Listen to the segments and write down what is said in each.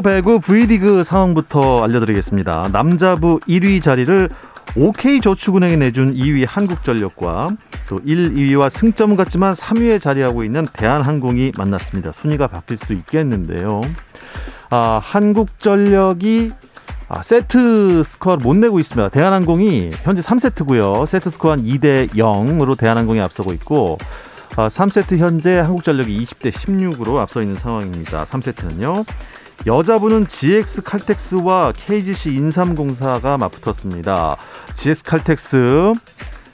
프로 배구 V리그 상황부터 알려드리겠습니다. 남자부 1위 자리를 OK저축은행이 내준 2위 한국전력과 또 1, 2위와 승점은 같지만 3위에 자리하고 있는 대한항공이 만났습니다. 순위가 바뀔 수도 있겠는데요. 아, 한국전력이 아, 세트 스코어를 못 내고 있습니다. 대한항공이 현재 3세트고요. 세트 스코어는 2대 0으로 대한항공이 앞서고 있고 아, 3세트 현재 한국전력이 20대 16으로 앞서 있는 상황입니다. 3세트는요. 여자분은 GS 칼텍스와 KGC 인삼공사가 맞붙었습니다. GS 칼텍스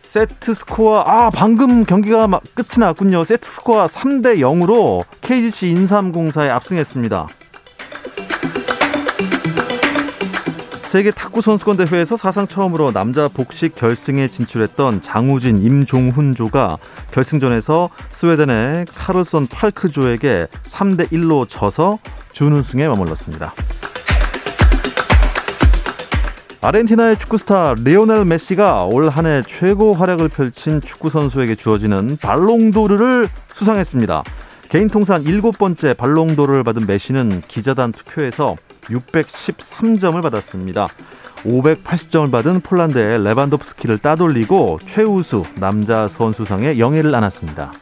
세트 스코어 아 방금 경기가 끝이 났군요. 세트 스코어 3대 0으로 KGC 인삼공사에 압승했습니다. 세계 탁구 선수권 대회에서 사상 처음으로 남자 복식 결승에 진출했던 장우진, 임종훈조가 결승전에서 스웨덴의 카를손 팔크조에게 3대 1로 져서 준우승에 머물렀습니다. 아르헨티나의 축구 스타 리오넬 메시가 올 한 해 최고 활약을 펼친 축구 선수에게 주어지는 발롱도르를 수상했습니다. 개인 통산 일곱 번째 발롱도르를 받은 메시는 기자단 투표에서 613점을 받았습니다. 580점을 받은 폴란드의 레반도프스키를 따돌리고 최우수 남자 선수상에 영예를 안았습니다.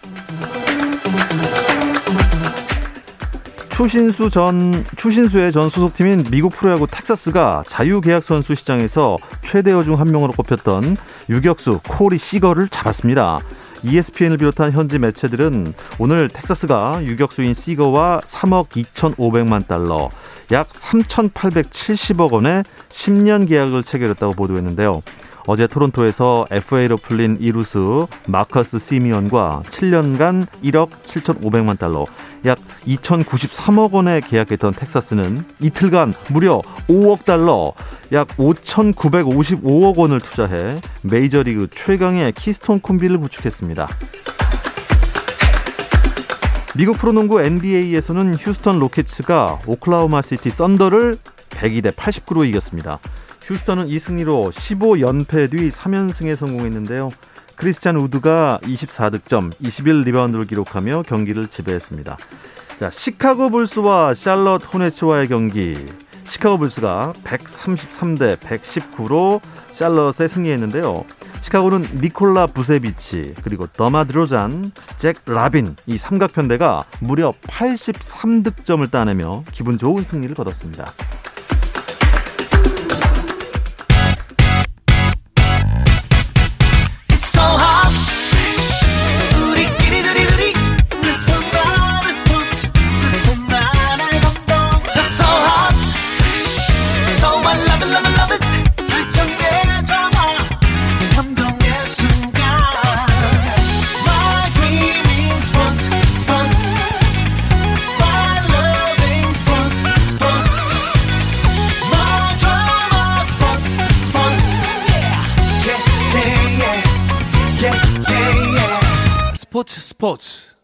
추신수 전 추신수의 전 소속팀인 미국 프로야구 텍사스가 자유계약 선수 시장에서 최대어 중 한 명으로 꼽혔던 유격수 코리 시거를 잡았습니다. ESPN을 비롯한 현지 매체들은 오늘 텍사스가 유격수인 시거와 3억 2,500만 달러, 약 3,870억 원의 10년 계약을 체결했다고 보도했는데요. 어제 토론토에서 FA로 풀린 2루수 마커스 시미언과 7년간 1억 7,500만 달러, 약 2,093억 원에 계약했던 텍사스는 이틀간 무려 5억 달러, 약 5,955억 원을 투자해 메이저리그 최강의 키스톤 콤비를 구축했습니다. 미국 프로농구 NBA에서는 휴스턴 로켓츠가 오클라호마 시티 썬더를 102대 89로 이겼습니다. 휴스턴은 이 승리로 15연패 뒤 3연승에 성공했는데요. 크리스찬 우드가 24득점, 21리바운드를 기록하며 경기를 지배했습니다. 자, 시카고 불스와 샬럿 호네츠와의 경기. 시카고 불스가 133대 119로 샬럿에 승리했는데요. 시카고는 니콜라 부세비치 그리고 더마 드로잔, 잭 라빈 이 삼각편대가 무려 83득점을 따내며 기분 좋은 승리를 거뒀습니다. 스포츠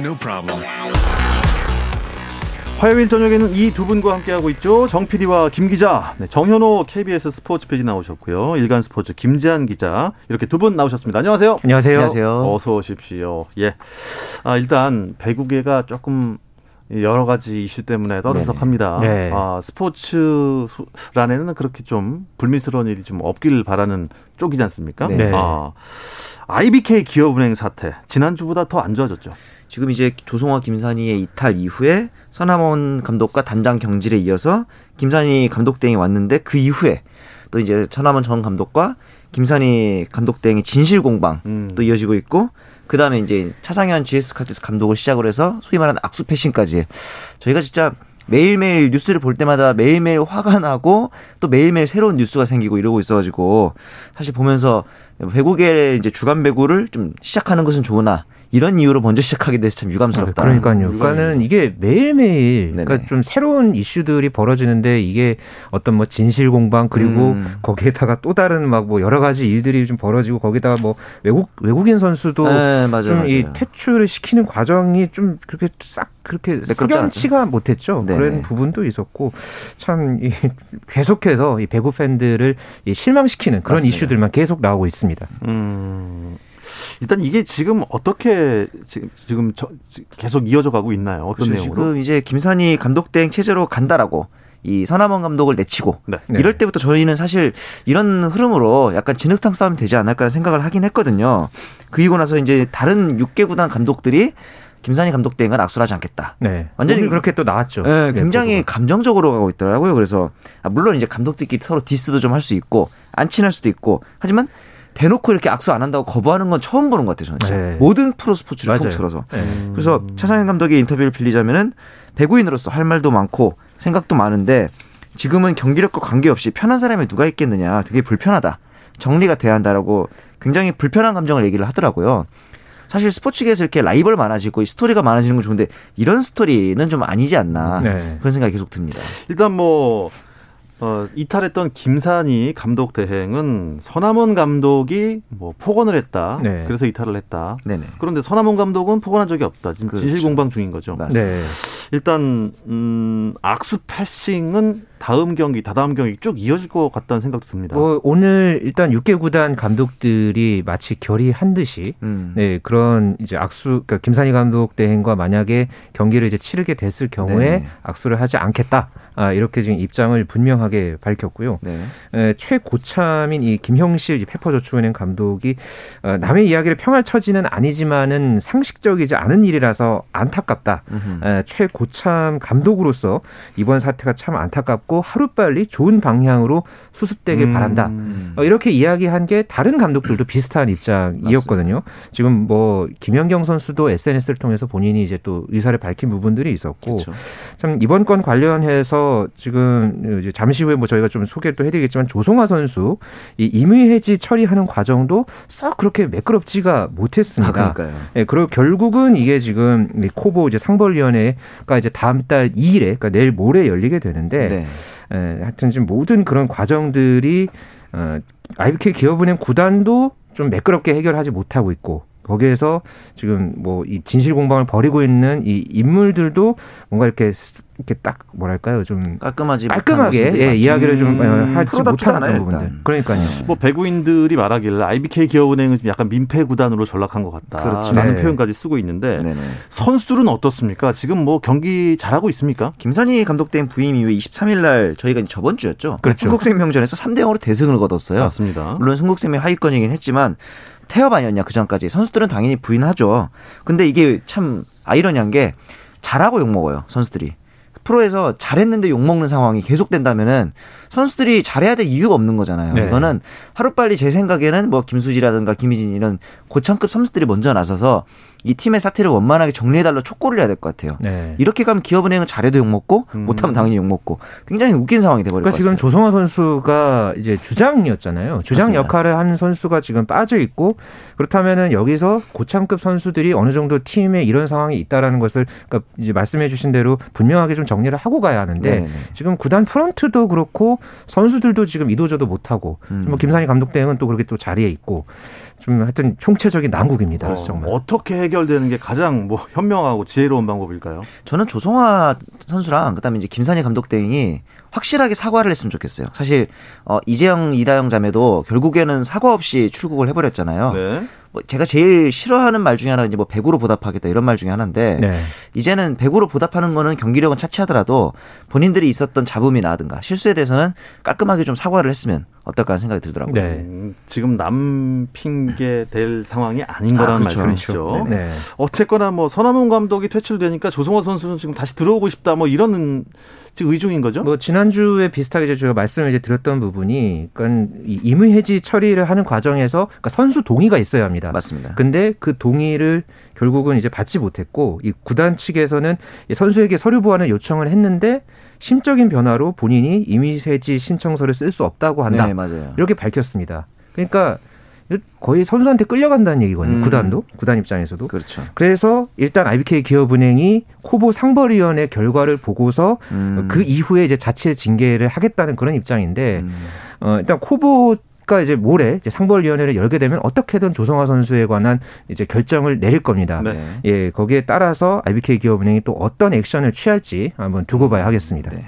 No problem. 화요일 저녁에는 이 두 분과 함께하고 있죠. 정 PD와 김 기자, 네, 정현호 KBS 스포츠 PD 나오셨고요. 일간 스포츠 김지한 기자 이렇게 두 분 나오셨습니다. 안녕하세요. 안녕하세요. 안녕하세요. 어서 오십시오. 예. 아, 일단 배구계가 조금 여러 가지 이슈 때문에 떠들썩합니다. 네. 아, 스포츠란에는 그렇게 좀 불미스러운 일이 좀 없길 바라는 쪽이지 않습니까? 네. 아, IBK 기업은행 사태 지난주보다 더 안 좋아졌죠. 지금 이제 조성화 김산희의 이탈 이후에 서남원 감독과 단장 경질에 이어서 김산희 감독 대행이 왔는데 그 이후에 또 이제 천남원 전 감독과 김산희 감독 대행의 진실 공방 음. 또 이어지고 있고 그 다음에 이제 차상현 GS 칼텍스 감독을 시작으로 해서 소위 말하는 악수 패싱까지. 저희가 진짜 매일매일 뉴스를 볼 때마다 매일매일 화가 나고 또 매일매일 새로운 뉴스가 생기고 이러고 있어가지고 사실 보면서 배구계 이제 주간 배구를 좀 시작하는 것은 좋으나 이런 이유로 먼저 시작하게 돼서 참 유감스럽다. 그러니까요. 그러니까는 이게 매일매일 그러니까 좀 새로운 이슈들이 벌어지는데 이게 어떤 뭐 진실 공방 그리고 음. 거기에다가 또 다른 막 뭐 여러 가지 일들이 좀 벌어지고 거기다가 뭐 외국 외국인 선수도 네, 좀이 퇴출을 시키는 과정이 좀 그렇게 싹 그렇게 석연치가 못했죠. 네네. 그런 부분도 있었고 참 이, 계속해서 이 배구 팬들을 이 실망시키는 그런 맞습니다. 이슈들만 계속 나오고 있습니다. 음. 일단 이게 지금 어떻게 지금 저, 계속 이어져 가고 있나요? 어떤 그렇죠. 내용으로? 지금 이제 김산이 감독 대행 체제로 간다라고 이 서남원 감독을 내치고 네. 이럴 때부터 저희는 사실 이런 흐름으로 약간 진흙탕 싸움이 되지 않을까라는 생각을 하긴 했거든요. 그리고 나서 이제 다른 6개 구단 감독들이 김산희 감독 대행은 악수를 하지 않겠다. 네. 완전히 그렇게 또 나왔죠. 네, 굉장히 네, 감정적으로 가고 있더라고요. 그래서 아, 물론 이제 감독들끼리 서로 디스도 좀 할 수 있고 안 친할 수도 있고 하지만 대놓고 이렇게 악수 안 한다고 거부하는 건 처음 보는 것 같아요. 저는 네. 모든 프로 스포츠를 맞아요. 통틀어서. 네. 그래서 차상현 감독의 인터뷰를 빌리자면은 배구인으로서 할 말도 많고 생각도 많은데 지금은 경기력과 관계없이 편한 사람이 누가 있겠느냐. 되게 불편하다. 정리가 돼야 한다라고 굉장히 불편한 감정을 얘기를 하더라고요. 사실 스포츠계에서 이렇게 라이벌 많아지고 스토리가 많아지는 건 좋은데 이런 스토리는 좀 아니지 않나 네. 그런 생각이 계속 듭니다. 일단 뭐 어, 이탈했던 김산희 감독 대행은 서남원 감독이 뭐 폭언을 했다. 네. 그래서 이탈을 했다. 네네. 그런데 서남원 감독은 폭언한 적이 없다. 지금 그렇죠. 진실 공방 중인 거죠. 맞습니다. 네. 일단 음, 악수 패싱은 다음 경기, 다다음 경기 쭉 이어질 것 같다는 생각도 듭니다. 뭐 오늘 일단 6개 구단 감독들이 마치 결의한 듯이 음. 네, 그런 이제 악수 그러니까 김산희 감독 대행과 만약에 경기를 이제 치르게 됐을 경우에 네. 악수를 하지 않겠다. 아, 이렇게 지금 입장을 분명하게 밝혔고요. 네. 에, 최고참인 이 김형실 페퍼저축은행 감독이 어, 남의 이야기를 평할 처지는 아니지만은 상식적이지 않은 일이라서 안타깝다. 에, 최고참 감독으로서 이번 사태가 참 안타깝고 하루빨리 좋은 방향으로 수습되길 음. 바란다. 어, 이렇게 이야기한 게 다른 감독들도 비슷한 입장이었거든요. 맞습니다. 지금 뭐 김연경 선수도 SNS를 통해서 본인이 이제 또 의사를 밝힌 부분들이 있었고 그렇죠. 참 이번 건 관련해서 지금 잠시 후에 뭐 저희가 좀 소개를 또 해드리겠지만 조성화 선수 이 임의 해지 처리하는 과정도 싹 그렇게 매끄럽지가 못했습니다. 아, 그러니까요. 예, 그리고 결국은 이게 지금 코보 이제 상벌위원회가 이제 다음 달 2일에 그러니까 내일 모레 열리게 되는데 네. 예, 하여튼 지금 모든 그런 과정들이 어, IBK 기업은행 구단도 좀 매끄럽게 해결하지 못하고 있고 거기에서 지금 뭐 이 진실 공방을 벌이고 있는 이 인물들도 뭔가 이렇게 이렇게 딱 뭐랄까요 좀 깔끔하지 깔끔하게 예, 이야기를 좀 어, 음, 하지 못하는 그런 부분들. 그러니까요. 뭐 배구인들이 말하기를 IBK 기업은행은 약간 민폐 구단으로 전락한 것 같다. 그렇죠. 라는 네. 표현까지 쓰고 있는데 네네. 선수들은 어떻습니까? 지금 뭐 경기 잘하고 있습니까? 김선희 감독 된 부임 이후에 23일 날 저희가 저번 주였죠. 그렇죠. 흥국생명전에서 3대 0으로 대승을 거뒀어요. 맞습니다. 물론 흥국생명 하위권이긴 했지만 태업 아니었냐 그 전까지 선수들은 당연히 부인하죠. 근데 이게 참 아이러니한 게 잘하고 욕 먹어요 선수들이. 프로에서 잘했는데 욕 먹는 상황이 계속된다면은 선수들이 잘해야 될 이유가 없는 거잖아요. 네. 이거는 하루빨리 제 생각에는 뭐 김수지라든가 김희진 이런 고참급 선수들이 먼저 나서서 이 팀의 사태를 원만하게 정리해달라 촉구를 해야 될 것 같아요. 네. 이렇게 가면 기업은행은 잘해도 욕먹고 음. 못하면 당연히 욕먹고 굉장히 웃긴 상황이 돼버릴 그러니까 것. 지금 조성화 선수가 이제 주장이었잖아요. 주장 맞습니다. 역할을 하는 선수가 지금 빠져 있고 그렇다면은 여기서 고참급 선수들이 어느 정도 팀에 이런 상황이 있다라는 것을 그러니까 이제 말씀해주신 대로 분명하게 좀 정리를 하고 가야 하는데 네네. 지금 구단 프런트도 그렇고 선수들도 지금 이도저도 못하고 음. 뭐 김산희 감독 대행은 또 그렇게 또 자리에 있고 좀 하여튼 총체적인 난국입니다. 어, 정말. 어떻게 해결되는 게 가장 뭐 현명하고 지혜로운 방법일까요? 저는 조성화 선수랑 그다음에 이제 김산희 감독 대행이 확실하게 사과를 했으면 좋겠어요. 사실 어, 이재영 이다영 자매도 결국에는 사과 없이 출국을 해버렸잖아요. 네. 뭐 제가 제일 싫어하는 말 중에 하나가 이제 뭐 배구로 보답하겠다 이런 말 중에 하나인데 네. 이제는 배구로 보답하는 거는 경기력은 차치하더라도 본인들이 있었던 잡음이나든가 실수에 대해서는 깔끔하게 좀 사과를 했으면 어떨까 하는 생각이 들더라고요. 네. 음, 지금 남 핑계 될 상황이 아닌 거라는 아, 그렇죠. 말씀이시죠. 그렇죠. 네. 어쨌거나 뭐 서남훈 감독이 퇴출되니까 조성호 선수는 지금 다시 들어오고 싶다 뭐 이런 지금 의중인 거죠? 뭐 지난주에 비슷하게 제가 말씀을 이제 드렸던 부분이 그러니까 임의 해지 처리를 하는 과정에서 그러니까 선수 동의가 있어야 합니다. 맞습니다. 근데 그 동의를 결국은 이제 받지 못했고 이 구단 측에서는 선수에게 서류 보완을 요청을 했는데 심적인 변화로 본인이 임의세지 신청서를 쓸 수 없다고 한다. 네, 맞아요. 이렇게 밝혔습니다. 그러니까 거의 선수한테 끌려간다는 얘기거든요. 음. 구단도 구단 입장에서도. 그렇죠. 그래서 일단 IBK 기업은행이 코보 상벌위원회 결과를 보고서 음. 그 이후에 이제 자체 징계를 하겠다는 그런 입장인데 음. 어, 일단 코보 가 이제 모레 이제 상벌위원회를 열게 되면 어떻게든 조성화 선수에 관한 이제 결정을 내릴 겁니다. 네. 예, 거기에 따라서 IBK 기업은행이 또 어떤 액션을 취할지 한번 두고 봐야 하겠습니다. 네.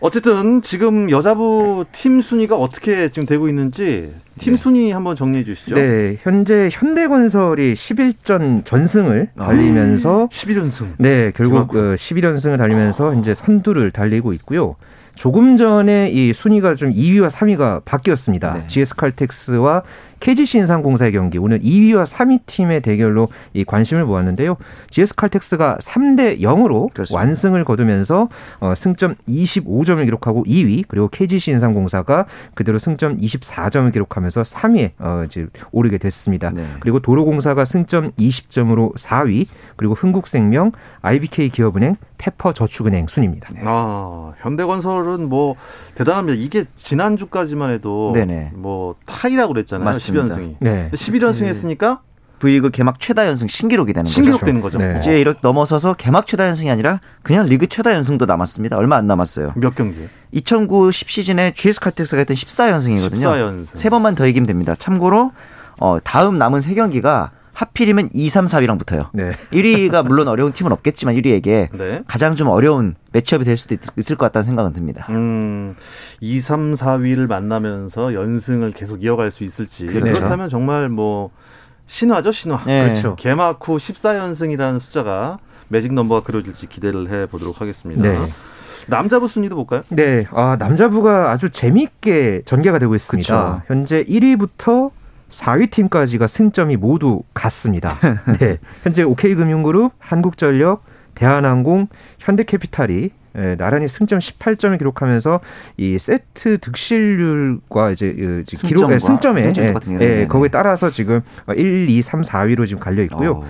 어쨌든 지금 여자부 팀 순위가 어떻게 지금 되고 있는지 팀 네. 순위 한번 정리해 주시죠. 네, 현재 현대건설이 11전 전승을 아, 달리면서 아, 11연승. 네, 결국 그 11연승을 달리면서 현재 선두를 달리고 있고요. 조금 전에 이 순위가 좀 2위와 3위가 바뀌었습니다. 네. GS 칼텍스와 KGC 인상공사의 경기 오늘 2위와 3위 팀의 대결로 이 관심을 모았는데요. GS 칼텍스가 3대 0으로 그렇습니다. 완승을 거두면서 어, 승점 25점을 기록하고 2위 그리고 KGC 인상공사가 그대로 승점 24점을 기록하면서 3위에 어, 이제 오르게 됐습니다. 네. 그리고 도로공사가 승점 20점으로 4위 그리고 흥국생명, IBK 기업은행, 페퍼저축은행 순입니다. 아 현대건설은 뭐 대단합니다. 이게 지난주까지만 해도 네네. 뭐 타이라고 그랬잖아요. 맞습니다. 10연승이. 네. 11연승 했으니까 V리그 개막 최다 연승 신기록이 되는 신기록 거죠. 되는 거죠. 네. 이제 이렇게 넘어서서 개막 최다 연승이 아니라 그냥 리그 최다 연승도 남았습니다. 얼마 안 남았어요. 몇 경기? 2009 10 시즌에 GS 칼텍스가 했던 14연승이거든요. 14연승. 세 번만 더 이기면 됩니다. 참고로 어, 다음 남은 세 경기가 하필이면 2, 3, 4위랑 붙어요. 네. 1위가 물론 어려운 팀은 없겠지만 1위에게 네. 가장 좀 어려운 매치업이 될 수도 있 을 것 같다는 생각은 듭니다. 음, 2, 3, 4위를 만나면서 연승을 계속 이어갈 수 있을지. 그렇죠. 그렇다면 정말 뭐 신화죠, 신화. 네. 그렇죠. 개막 후 14연승이라는 숫자가 매직 넘버가 그려질지 기대를 해 보도록 하겠습니다. 네. 남자부 순위도 볼까요? 네, 아, 남자부가 아주 재미있게 전개가 되고 있습니다. 그쵸. 현재 1위부터 4위 팀까지가 승점이 모두 같습니다. 네. 현재 OK금융그룹, 한국전력, 대한항공, 현대캐피탈이 예, 나란히 승점 18점을 기록하면서 이 세트 득실률과 이제 기록 예, 승점에 예, 예, 거기에 따라서 지금 1, 2, 3, 4위로 지금 갈려 있고요. 어.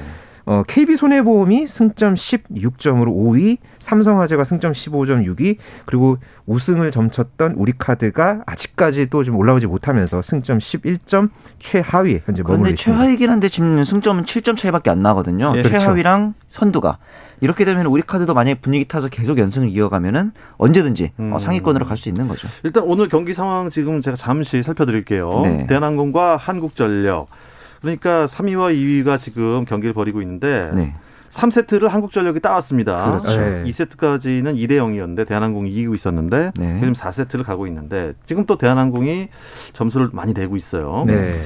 어, KB 손해보험이 승점 16점으로 5위, 삼성화재가 승점 15점 6위, 그리고 우승을 점쳤던 우리카드가 아직까지 또 좀 올라오지 못하면서 승점 11점 최하위에 현재 머무르고 있습니다. 그런데 최하위긴 한데 지금 승점은 7점 차이밖에 안 나거든요. 예, 그렇죠. 최하위랑 선두가 이렇게 되면 우리카드도 만약에 분위기 타서 계속 연승을 이어가면은 언제든지 어, 음. 상위권으로 갈 수 있는 거죠. 일단 오늘 경기 상황 지금 제가 잠시 살펴드릴게요. 네. 대한항공과 한국전력 그러니까 3위와 2위가 지금 경기를 벌이고 있는데 네. 3세트를 한국전력이 따왔습니다. 그렇죠. 네. 2세트까지는 2대 0이었는데 대한항공이 이기고 있었는데 네. 지금 4세트를 가고 있는데 지금 또 대한항공이 점수를 많이 내고 있어요. 네.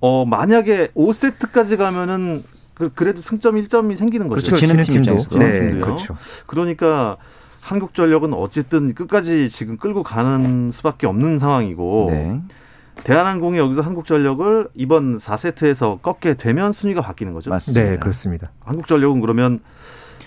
어 만약에 5세트까지 가면은 그 그래도 승점 1점이 생기는 거죠. 그렇죠. 지는 팀도. 네. 그렇죠. 그러니까 한국전력은 어쨌든 끝까지 지금 끌고 가는 수밖에 없는 상황이고 네. 대한항공이 여기서 한국전력을 이번 4세트에서 꺾게 되면 순위가 바뀌는 거죠. 맞습니다. 네, 그렇습니다. 한국전력은 그러면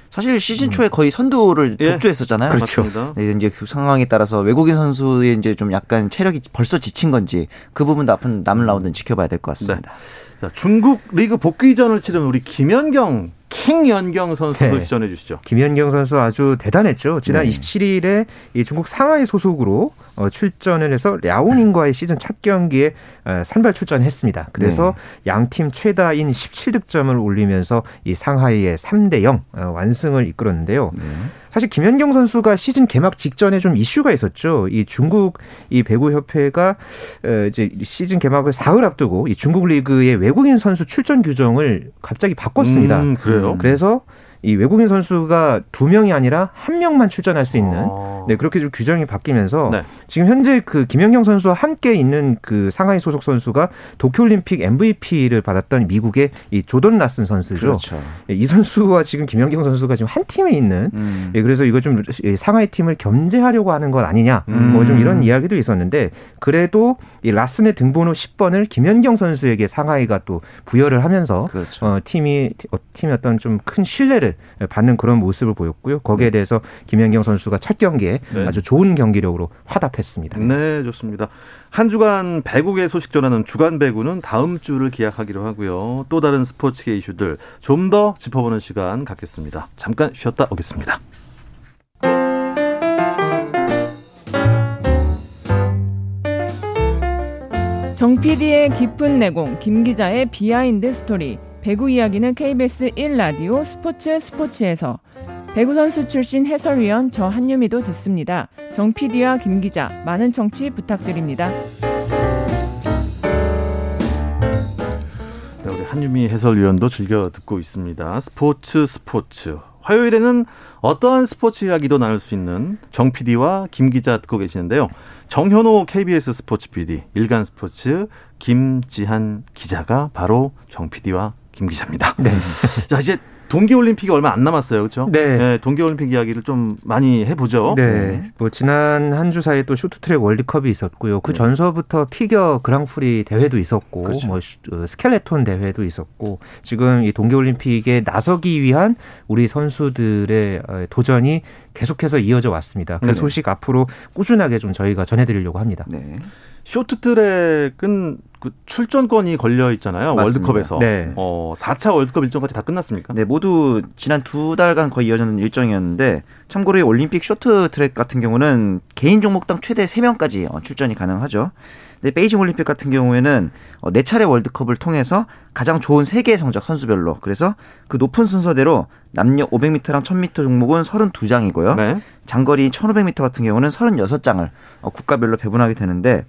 사실 시즌 초에 거의 선두를 예? 독주했었잖아요. 그렇죠. 네, 이제 그 상황에 따라서 외국인 선수의 이제 좀 약간 체력이 벌써 지친 건지 그 부분도 앞은 남은 라운드는 지켜봐야 될 것 같습니다. 네. 자, 중국 리그 복귀전을 치른 우리 김연경 킹연경 선수 네. 소식 전해 주시죠. 김연경 선수 아주 대단했죠. 지난 네. 27일에 이 중국 상하이 소속으로 어, 출전을 해서 랴오닝과의 시즌 첫 경기에 어, 선발 출전했습니다. 그래서 네. 양팀 최다인 17득점을 올리면서 이 상하이의 3대 0 어, 완승을 이끌었는데요. 네. 사실 김연경 선수가 시즌 개막 직전에 좀 이슈가 있었죠. 이 중국 이 배구 협회가 어, 이제 시즌 개막을 사흘 앞두고 이 중국 리그의 외국인 선수 출전 규정을 갑자기 바꿨습니다. 음, 그래요? 그래서 이 외국인 선수가 두 명이 아니라 한 명만 출전할 수 있는 아. 네 그렇게 좀 규정이 바뀌면서 네. 지금 현재 그 김연경 선수와 함께 있는 그 상하이 소속 선수가 도쿄올림픽 MVP를 받았던 미국의 이 조던 라슨 선수죠. 그렇죠. 예, 이 선수와 지금 김연경 선수가 지금 한 팀에 있는 음. 예, 그래서 이거 좀 상하이 팀을 겸재하려고 하는 것 아니냐 음. 뭐좀 이런 이야기도 있었는데 그래도 이 라슨의 등번호 10번을 김연경 선수에게 상하이가 또 부여를 하면서 그렇죠. 어, 팀이 어, 팀이 어떤 좀 큰 신뢰를 받는 그런 모습을 보였고요. 거기에 네. 대해서 김연경 선수가 첫 경기에 네. 아주 좋은 경기력으로 화답했습니다. 네, 좋습니다. 한 주간 배구계 소식 전하는 주간 배구는 다음 주를 기약하기로 하고요. 또 다른 스포츠계 이슈들 좀 더 짚어보는 시간 갖겠습니다. 잠깐 쉬었다 오겠습니다. 정 PD의 깊은 내공, 김 기자의 비하인드 스토리. 배구 이야기는 KBS 1라디오 스포츠 스포츠에서 배구 선수 출신 해설위원 저 한유미도 듣습니다. 정 PD와 김 기자 많은 청취 부탁드립니다. 네, 우리 한유미 해설위원도 즐겨 듣고 있습니다. 스포츠 스포츠 화요일에는 어떠한 스포츠 이야기도 나눌 수 있는 정 PD와 김 기자 듣고 계시는데요. 정현호 KBS 스포츠 PD, 일간 스포츠 김지한 기자가 바로 정 PD와 김 기자입니다. 네. 자, 이제 동계올림픽이 얼마 안 남았어요. 그렇죠? 네. 네. 동계올림픽 이야기를 좀 많이 해보죠. 네. 네. 뭐 지난 한 주 사이에 또 쇼트트랙 월드컵이 있었고요. 그 네. 전서부터 피겨 그랑프리 대회도 있었고, 그렇죠. 뭐 어, 스켈레톤 대회도 있었고, 지금 이 동계올림픽에 나서기 위한 우리 선수들의 어, 도전이 계속해서 이어져 왔습니다. 그 소식 앞으로 꾸준하게 좀 저희가 전해드리려고 합니다. 네. 쇼트트랙은 그 출전권이 걸려 있잖아요. 맞습니다. 월드컵에서. 네. 어, 4차 월드컵 일정까지 다 끝났습니까? 네, 모두 지난 두 달간 거의 이어졌는 일정이었는데 참고로 올림픽 쇼트트랙 같은 경우는 개인 종목당 최대 3명까지 어, 출전이 가능하죠. 근데 베이징 올림픽 같은 경우에는 어, 네 차례 월드컵을 통해서 가장 좋은 세계 성적 선수별로 그래서 그 높은 순서대로 남녀 500m랑 1000m 종목은 32장이고요. 네. 장거리 1500m 같은 경우는 36장을 어, 국가별로 배분하게 되는데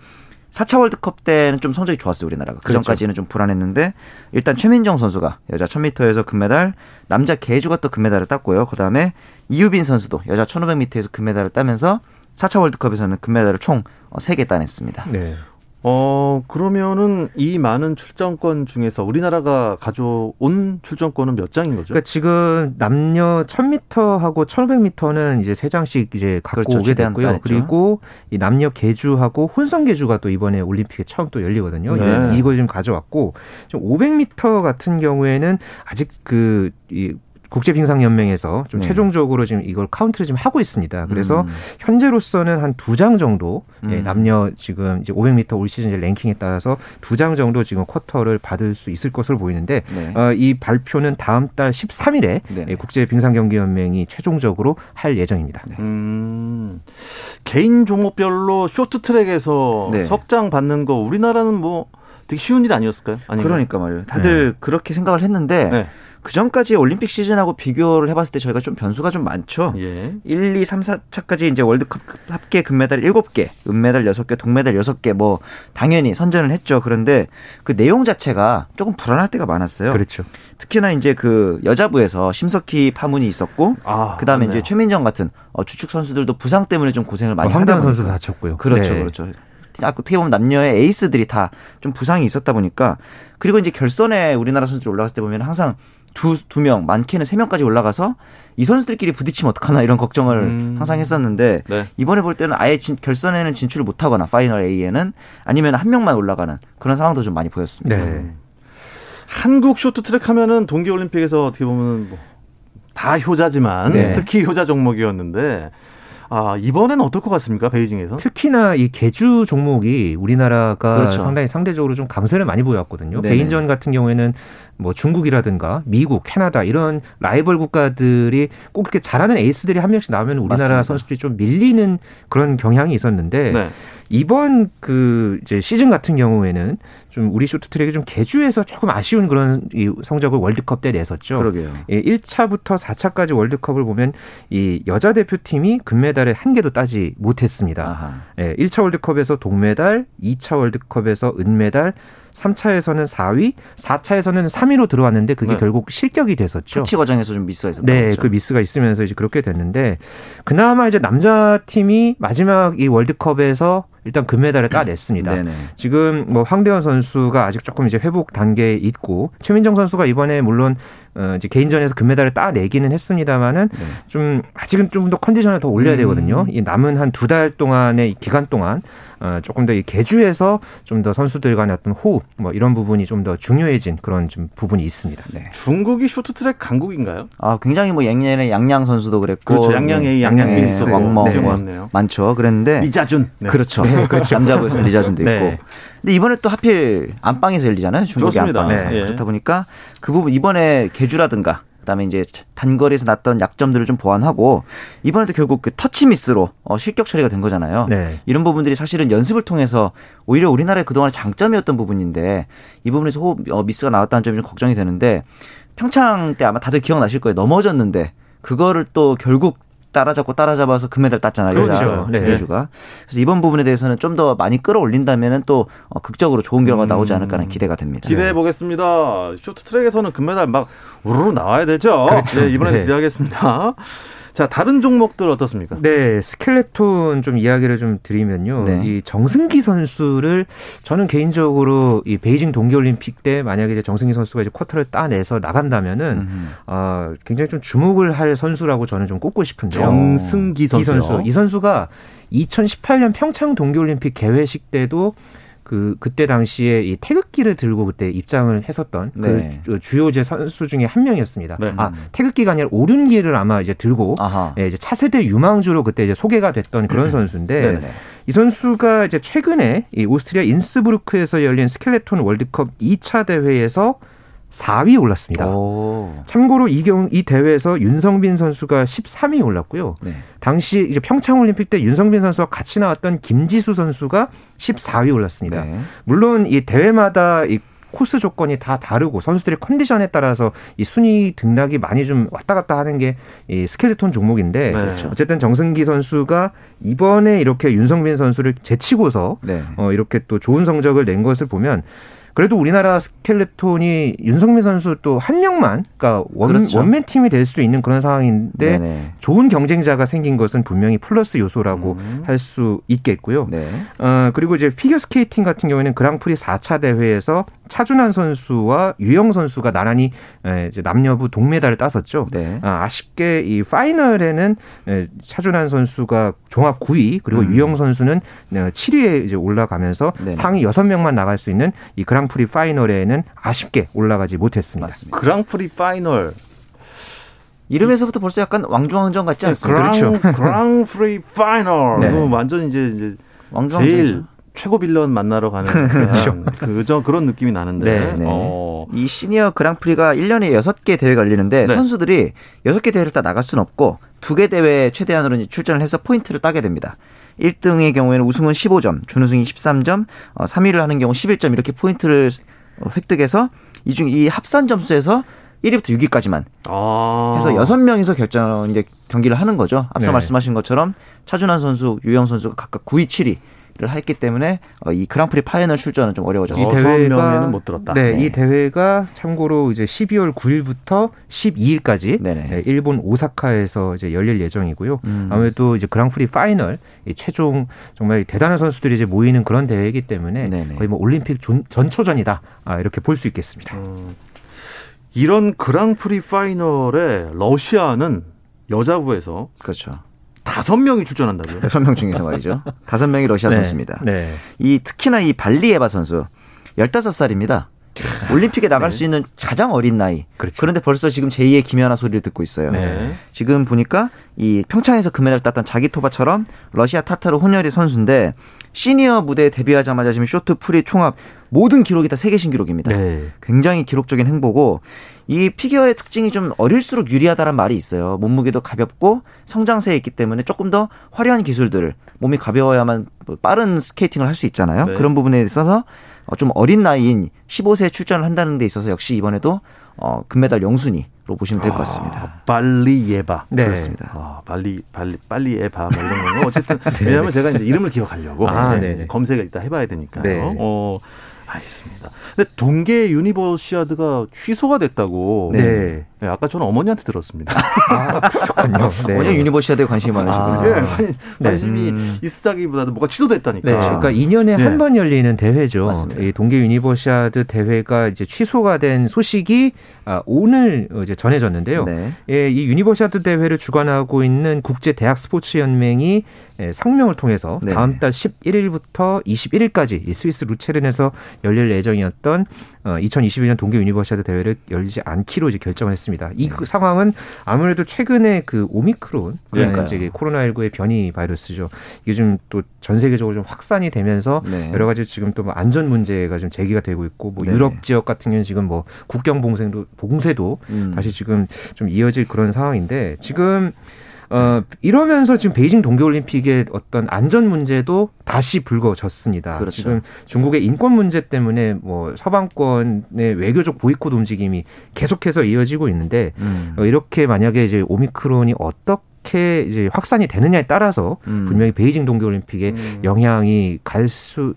4차 월드컵 때는 좀 성적이 좋았어요, 우리나라가. 그 전까지는 그렇죠. 좀 불안했는데 일단 최민정 선수가 여자 1000m에서 금메달, 남자 계주가 또 금메달을 땄고요. 그 다음에 이유빈 선수도 여자 1500m에서 금메달을 따면서 4차 월드컵에서는 금메달을 총 3개 따냈습니다. 네. 어, 그러면은 이 많은 출전권 중에서 우리나라가 가져온 출전권은 몇 장인 거죠? 그러니까 지금 남녀 1000m하고 1500m는 이제 세 장씩 이제 갖고 그렇죠. 오게 됐고요. 그리고 이 남녀 계주하고 혼성 계주가 또 이번에 올림픽에 처음 또 열리거든요. 네. 이거 지금 가져왔고 지금 500m 같은 경우에는 아직 그이 국제빙상연맹에서 좀 네. 최종적으로 지금 이걸 카운트를 지금 하고 있습니다. 그래서 음. 현재로서는 한 두 장 정도 예, 음. 예, 남녀 지금 이제 500m 올 시즌 랭킹에 따라서 두 장 정도 지금 쿼터를 받을 수 있을 것으로 보이는데 네. 어, 이 발표는 다음 달 13일에 네. 예, 국제빙상경기연맹이 최종적으로 할 예정입니다. 네. 음, 개인 종목별로 쇼트트랙에서 네. 석장 받는 거 우리나라는 뭐 되게 쉬운 일 아니었을까요? 아닌가요? 그러니까 말이에요. 다들 네. 그렇게 생각을 했는데 네. 그 전까지 올림픽 시즌하고 비교를 해봤을 때 저희가 좀 변수가 좀 많죠. 예. 1, 2, 3, 4차까지 이제 월드컵 합계 금메달 7개, 은메달 6개, 동메달 6개 뭐 당연히 선전을 했죠. 그런데 그 내용 자체가 조금 불안할 때가 많았어요. 그렇죠. 특히나 이제 그 여자부에서 심석희 파문이 있었고 아, 그다음에 맞네요. 이제 최민정 같은 어, 주축 선수들도 부상 때문에 좀 고생을 많이 어, 하다 보니까 선수 다쳤고요. 그렇죠. 네. 그렇죠. 어떻게 보면 남녀의 에이스들이 다 좀 부상이 있었다 보니까 그리고 이제 결선에 우리나라 선수들 올라갔을 때 보면 항상 두, 두 명, 많게는 세 명까지 올라가서 이 선수들끼리 부딪히면 어떡하나 이런 걱정을 음. 항상 했었는데 네. 이번에 볼 때는 아예 진, 결선에는 진출을 못하거나 파이널 A에는 아니면 한 명만 올라가는 그런 상황도 좀 많이 보였습니다. 네. 한국 쇼트트랙 하면은 동계올림픽에서 어떻게 보면 뭐 다 효자지만 네. 특히 효자 종목이었는데 아, 이번엔 어떨 것 같습니까? 베이징에서? 특히나 이 개주 종목이 우리나라가 그렇죠. 상당히 상대적으로 좀 강세를 많이 보였거든요. 네네. 개인전 같은 경우에는 뭐 중국이라든가 미국, 캐나다 이런 라이벌 국가들이 꼭 이렇게 잘하는 에이스들이 한 명씩 나오면 우리나라 맞습니다. 선수들이 좀 밀리는 그런 경향이 있었는데 네. 이번 그 이제 시즌 같은 경우에는 좀 우리 쇼트트랙이 좀 개주에서 조금 아쉬운 그런 이 성적을 월드컵 때 냈었죠. 그러게요. 예, 1차부터 4차까지 월드컵을 보면 이 여자 대표팀이 금메달을 한 개도 따지 못했습니다. 아하. 예, 1차 월드컵에서 동메달, 2차 월드컵에서 은메달, 3차에서는 4위, 4차에서는 3위 3위로 들어왔는데 그게 네. 결국 실격이 됐었죠. 터치 과정에서 좀 미스가 있었죠. 네, 거죠. 그 미스가 있으면서 이제 그렇게 됐는데 그나마 이제 남자 팀이 마지막 이 월드컵에서 일단 금메달을 따냈습니다. 네네. 지금 뭐 황대현 선수가 아직 조금 이제 회복 단계에 있고 최민정 선수가 이번에 물론 어 이제 개인전에서 금메달을 따내기는 했습니다만은 네. 좀 아직은 좀 더 컨디션을 더 올려야 음. 되거든요. 이 남은 한 두 달 동안의 기간 동안 어, 조금 더 이 개주에서 좀 더 선수들 간의 어떤 호흡 뭐 이런 부분이 좀 더 중요해진 그런 좀 부분이 있습니다. 네. 중국이 쇼트트랙 강국인가요? 아 굉장히 뭐 양양의 양양 선수도 그랬고 그렇죠. 양양의 양양 네. 왕멍 네. 뭐 많죠. 그랬는데 리자준 네. 그렇죠. 네, 그렇죠. 남자부에서 리자준도 네. 있고. 근데 이번에 또 하필 안방에서 열리잖아요. 중국이 안방에서 네. 그렇다 보니까 그 부분 이번에 개주라든가 그다음에 이제 단거리에서 났던 약점들을 좀 보완하고 이번에도 결국 그 터치 미스로 어, 실격 처리가 된 거잖아요. 네. 이런 부분들이 사실은 연습을 통해서 오히려 우리나라의 그동안의 장점이었던 부분인데 이 부분에서 호흡 어, 미스가 나왔다는 점이 좀 걱정이 되는데 평창 때 아마 다들 기억나실 거예요. 넘어졌는데 그거를 또 결국 따라잡고 따라잡아서 금메달 땄잖아요. 그렇죠. 네. 대주가. 그래서 이번 부분에 대해서는 좀 더 많이 끌어올린다면은 또 어, 극적으로 좋은 결과가 음. 나오지 않을까라는 기대가 됩니다. 기대해 보겠습니다. 쇼트트랙에서는 금메달 막 우르르 나와야 되죠. 그렇죠. 네, 이번에 네. 드려야겠습니다. 자, 다른 종목들 어떻습니까? 네, 스켈레톤 좀 이야기를 좀 드리면요. 네. 이 정승기 선수를 저는 개인적으로 이 베이징 동계올림픽 때 만약에 이제 정승기 선수가 이제 쿼터를 따내서 나간다면은 어, 굉장히 좀 주목을 할 선수라고 저는 좀 꼽고 싶은데요. 정승기 선수. 이 선수가 2018년 평창 동계올림픽 개회식 때도 그 그때 당시에 이 태극기를 들고 그때 입장을 했었던 그 네. 그 주요제 선수 중에 한 명이었습니다. 네. 아 태극기가 아니라 오륜기를 아마 이제 들고 예, 이제 차세대 유망주로 그때 이제 소개가 됐던 그런 선수인데 네. 이 선수가 이제 최근에 이 오스트리아 인스부르크에서 열린 스켈레톤 월드컵 2차 대회에서 4위 올랐습니다. 오. 참고로 이경 이 대회에서 윤성빈 선수가 13위 올랐고요. 네. 당시 이제 평창 올림픽 때 윤성빈 선수와 같이 나왔던 김지수 선수가 14위 올랐습니다. 네. 물론 이 대회마다 이 코스 조건이 다 다르고 선수들의 컨디션에 따라서 이 순위 등락이 많이 좀 왔다 갔다 하는 게 이 스켈레톤 종목인데 네. 어쨌든 정승기 선수가 이번에 이렇게 윤성빈 선수를 제치고서 네. 어 이렇게 또 좋은 성적을 낸 것을 보면 그래도 우리나라 스켈레톤이 윤성빈 선수 또 한 명만, 그러니까 원, 그렇죠. 원맨 팀이 될 수도 있는 그런 상황인데 네네. 좋은 경쟁자가 생긴 것은 분명히 플러스 요소라고 음. 할수 있겠고요. 네. 어, 그리고 이제 피겨 스케이팅 같은 경우에는 그랑프리 4차 대회에서 차준환 선수와 유영 선수가 나란히 이제 남녀부 동메달을 땄었죠. 네. 아, 아쉽게 이 파이널에는 차준환 선수가 종합 9위 그리고 음. 유영 선수는 7위에 이제 올라가면서 네 상위 6명만 나갈 수 있는 이 그랑프리 파이널에는 아쉽게 올라가지 못했습니다. 맞습니다. 그랑프리 파이널 이름에서부터 벌써 약간 왕중왕전 같지 않습니까? 그랑, 그렇죠. 그랑프리 파이널. 네. 완전 이제, 이제 제일 최고 빌런 만나러 가는 그렇죠. 그저 그런 느낌이 나는데 네, 네. 어. 이 시니어 그랑프리가 1년에 6개 대회가 열리는데 네. 선수들이 6개 대회를 다 나갈 수는 없고 2개 대회 최대한으로 출전을 해서 포인트를 따게 됩니다. 1등의 경우에는 우승은 15점, 준우승이 13점, 어, 3위를 하는 경우 11점 이렇게 포인트를 획득해서 이 중 이 합산 점수에서 1위부터 6위까지만 아. 해서 6명이서 결정 이제 경기를 하는 거죠. 앞서 네. 말씀하신 것처럼 차준환 선수, 유영 선수가 각각 9위, 7위 를 했기 때문에 어, 이 그랑프리 파이널 출전은 좀 어려워졌어요. 이 대회가 못 들었다. 네, 네, 이 대회가 참고로 이제 12월 9일부터 12일까지 네, 일본 오사카에서 이제 열릴 예정이고요. 음. 아무래도 이제 그랑프리 파이널 최종 정말 대단한 선수들이 이제 모이는 그런 대회이기 때문에 네네. 거의 뭐 올림픽 전초전이다 아, 이렇게 볼 수 있겠습니다. 음. 이런 그랑프리 파이널에 러시아는 여자부에서 그렇죠. 다섯 명이 출전한다고요? 여섯 명 중에서 말이죠. 다섯 명이 러시아 네. 선수입니다. 네. 이 특히나 이 발리에바 선수 15살입니다. 올림픽에 나갈 네. 수 있는 가장 어린 나이. 그렇죠. 그런데 벌써 지금 제2의 김연아 소리를 듣고 있어요. 네. 지금 보니까 이 평창에서 금메달 땄던 자기토바처럼 러시아 타타르 혼혈의 선수인데 시니어 무대에 데뷔하자마자 지금 쇼트 프리 총합 모든 기록이 다 세계 신기록입니다. 네. 굉장히 기록적인 행보고 이 피겨의 특징이 좀 어릴수록 유리하다는 말이 있어요. 몸무게도 가볍고 성장세에 있기 때문에 조금 더 화려한 기술들을 몸이 가벼워야만 뭐 빠른 스케이팅을 할 수 있잖아요. 네. 그런 부분에 있어서 어, 좀 어린 나이인 15세에 출전을 한다는 데 있어서 역시 이번에도 어, 금메달 영순위로 보시면 될 것 같습니다. 아, 빨리 예바. 네. 그렇습니다. 아, 빨리 빨리 빨리 예바 뭐 이런 거 어쨌든 네. 왜냐하면 제가 이제 이름을 기억하려고 아, 네. 검색을 일단 해봐야 되니까요. 네. 어, 알겠습니다. 근데 동계 유니버시아드가 취소가 됐다고. 네. 네. 아까 저는 어머니한테 들었습니다. 아, 그렇군요. 네. 원년 유니버시아드에 관심이 많으시군요. 아, 네. 관심이 음. 있다기보다는 뭐가 취소됐다니까. 네. 그러니까 2년에 네. 한번 열리는 대회죠. 맞습니다. 이 동계 유니버시아드 대회가 이제 취소가 된 소식이 아, 오늘 이제 전해졌는데요. 네. 예, 이 유니버시아드 대회를 주관하고 있는 국제 대학 스포츠 연맹이 예, 성명을 통해서 네. 다음 달 11일부터 21일까지 스위스 루체른에서 열릴 예정이었던 2021년 어, 동계 유니버시아드 대회를 열리지 않기로 이제 결정을 했습니다. 이 네. 그 상황은 아무래도 최근에 그 오미크론 그러니까 이제 코로나19의 변이 바이러스죠. 이게 좀 또 전 세계적으로 좀 확산이 되면서 네. 여러 가지 지금 또 뭐 안전 문제가 좀 제기가 되고 있고 뭐 네. 유럽 지역 같은 경우는 지금 뭐 국경 봉쇄도 봉쇄도 음. 다시 지금 좀 이어질 그런 상황인데 지금 어, 이러면서 지금 베이징 동계올림픽의 어떤 안전 문제도 다시 불거졌습니다. 그렇죠. 지금 중국의 인권 문제 때문에 뭐 서방권의 외교적 보이콧 움직임이 계속해서 이어지고 있는데 음. 어, 이렇게 만약에 이제 오미크론이 어떻게 이제 확산이 되느냐에 따라서 음. 분명히 베이징 동계올림픽에 음. 영향이 갈 수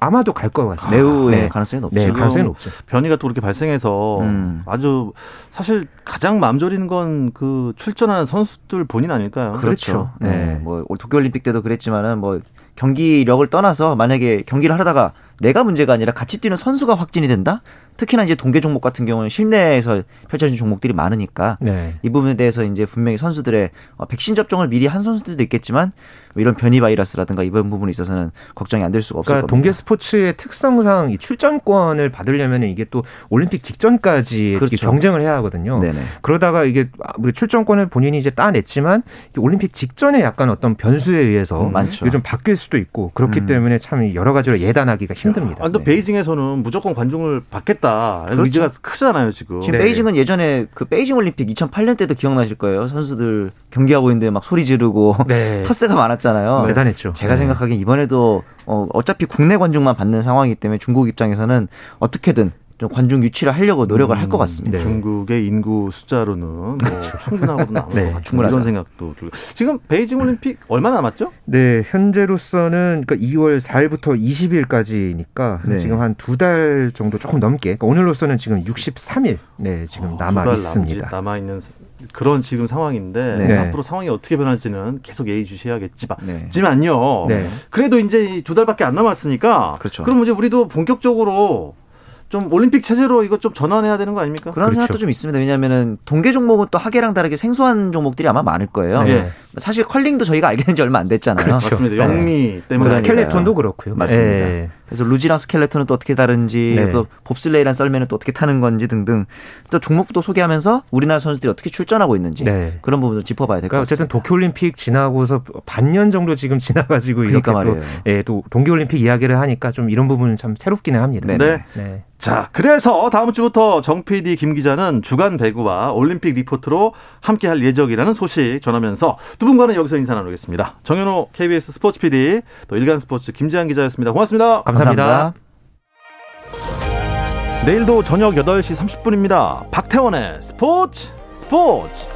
아마도 갈 것 같습니다. 매우 네. 가능성이 높죠. 네, 가능성이 높죠. 변이가 또 이렇게 발생해서 음. 아주 사실 가장 마음 졸이는 건 그 출전하는 선수들 본인 아닐까요? 그렇죠. 그렇죠. 네. 네. 뭐 도쿄올림픽 때도 그랬지만은 뭐 경기력을 떠나서 만약에 경기를 하다가 내가 문제가 아니라 같이 뛰는 선수가 확진이 된다? 특히나 이제 동계 종목 같은 경우는 실내에서 펼쳐진 종목들이 많으니까 네. 이 부분에 대해서 이제 분명히 선수들의 어, 백신 접종을 미리 한 선수들도 있겠지만 뭐 이런 변이 바이러스라든가 이번 부분에 있어서는 걱정이 안 될 수가 없을 그러니까 겁니다. 동계 스포츠의 특성상 이 출전권을 받으려면 이게 또 올림픽 직전까지 그렇죠. 경쟁을 해야 하거든요. 네네. 그러다가 이게 출전권을 본인이 이제 따냈지만 올림픽 직전에 약간 어떤 변수에 의해서 음, 이게 좀 바뀔 수도 있고 그렇기 음. 때문에 참 여러 가지로 예단하기가 힘듭니다. 아, 또 네. 베이징에서는 무조건 관중을 받겠다. 그렇죠. 의지가 크잖아요 지금. 지금 네. 베이징은 예전에 그 베이징 올림픽 2008년 때도 기억나실 거예요. 선수들 경기하고 있는데 막 소리 지르고 네. 터스가 많았잖아요. 대단했죠. 제가 네. 생각하기엔 이번에도 어, 어차피 국내 관중만 받는 상황이기 때문에 중국 입장에서는 어떻게든 좀 관중 유치를 하려고 노력을 음, 할것 같습니다. 네. 중국의 인구 숫자로는 뭐 충분하거든 네, 충분하죠. 이런 생각도 들고. 지금 베이징 올림픽 얼마 남았죠? 네, 현재로서는 그러니까 2월 4일부터 20일까지니까 네. 지금 한 두 달 정도 조금 넘게. 그러니까 오늘로서는 지금 63일 네 지금 어, 남아 있습니다. 남아 있는 그런 지금 상황인데 네. 앞으로 상황이 어떻게 변할지는 계속 예의주시해야겠지만 네. 지만요. 네. 그래도 이제 두 달밖에 안 남았으니까 그렇죠. 그럼 이제 우리도 본격적으로 좀 올림픽 체제로 이거 좀 전환해야 되는 거 아닙니까? 그런 그렇죠. 생각도 좀 있습니다. 왜냐하면은 동계 종목은 또 하계랑 다르게 생소한 종목들이 아마 많을 거예요. 네. 사실 컬링도 저희가 알게 된 지 얼마 안 됐잖아요. 그렇죠. 맞습니다. 영미 네. 때문에 스켈레톤도 그렇고요. 맞습니다. 네. 그래서 루지랑 스켈레톤은 또 어떻게 다른지, 네. 또 봅슬레이란 썰매는 또 어떻게 타는 건지 등등 또 종목도 소개하면서 우리나라 선수들이 어떻게 출전하고 있는지 네. 그런 부분도 짚어봐야 될것 그러니까 같습니다. 어쨌든 도쿄올림픽 지나고서 반년 정도 지금 지나가지고 그러니까 이렇게 말이에요. 또, 예, 또 동계올림픽 이야기를 하니까 좀 이런 부분은 참 새롭기는 합니다. 네. 네. 자, 그래서 다음 주부터 정 PD 김 기자는 주간 배구와 올림픽 리포트로 함께 할 예정이라는 소식 전하면서 두 분과는 여기서 인사 나누겠습니다. 정현호 KBS 스포츠 PD 또 일간 스포츠 김재한 기자였습니다. 고맙습니다. 감사합니다. 감사합니다. 내일도 저녁 8시 30분입니다. 박태원의 스포츠 스포츠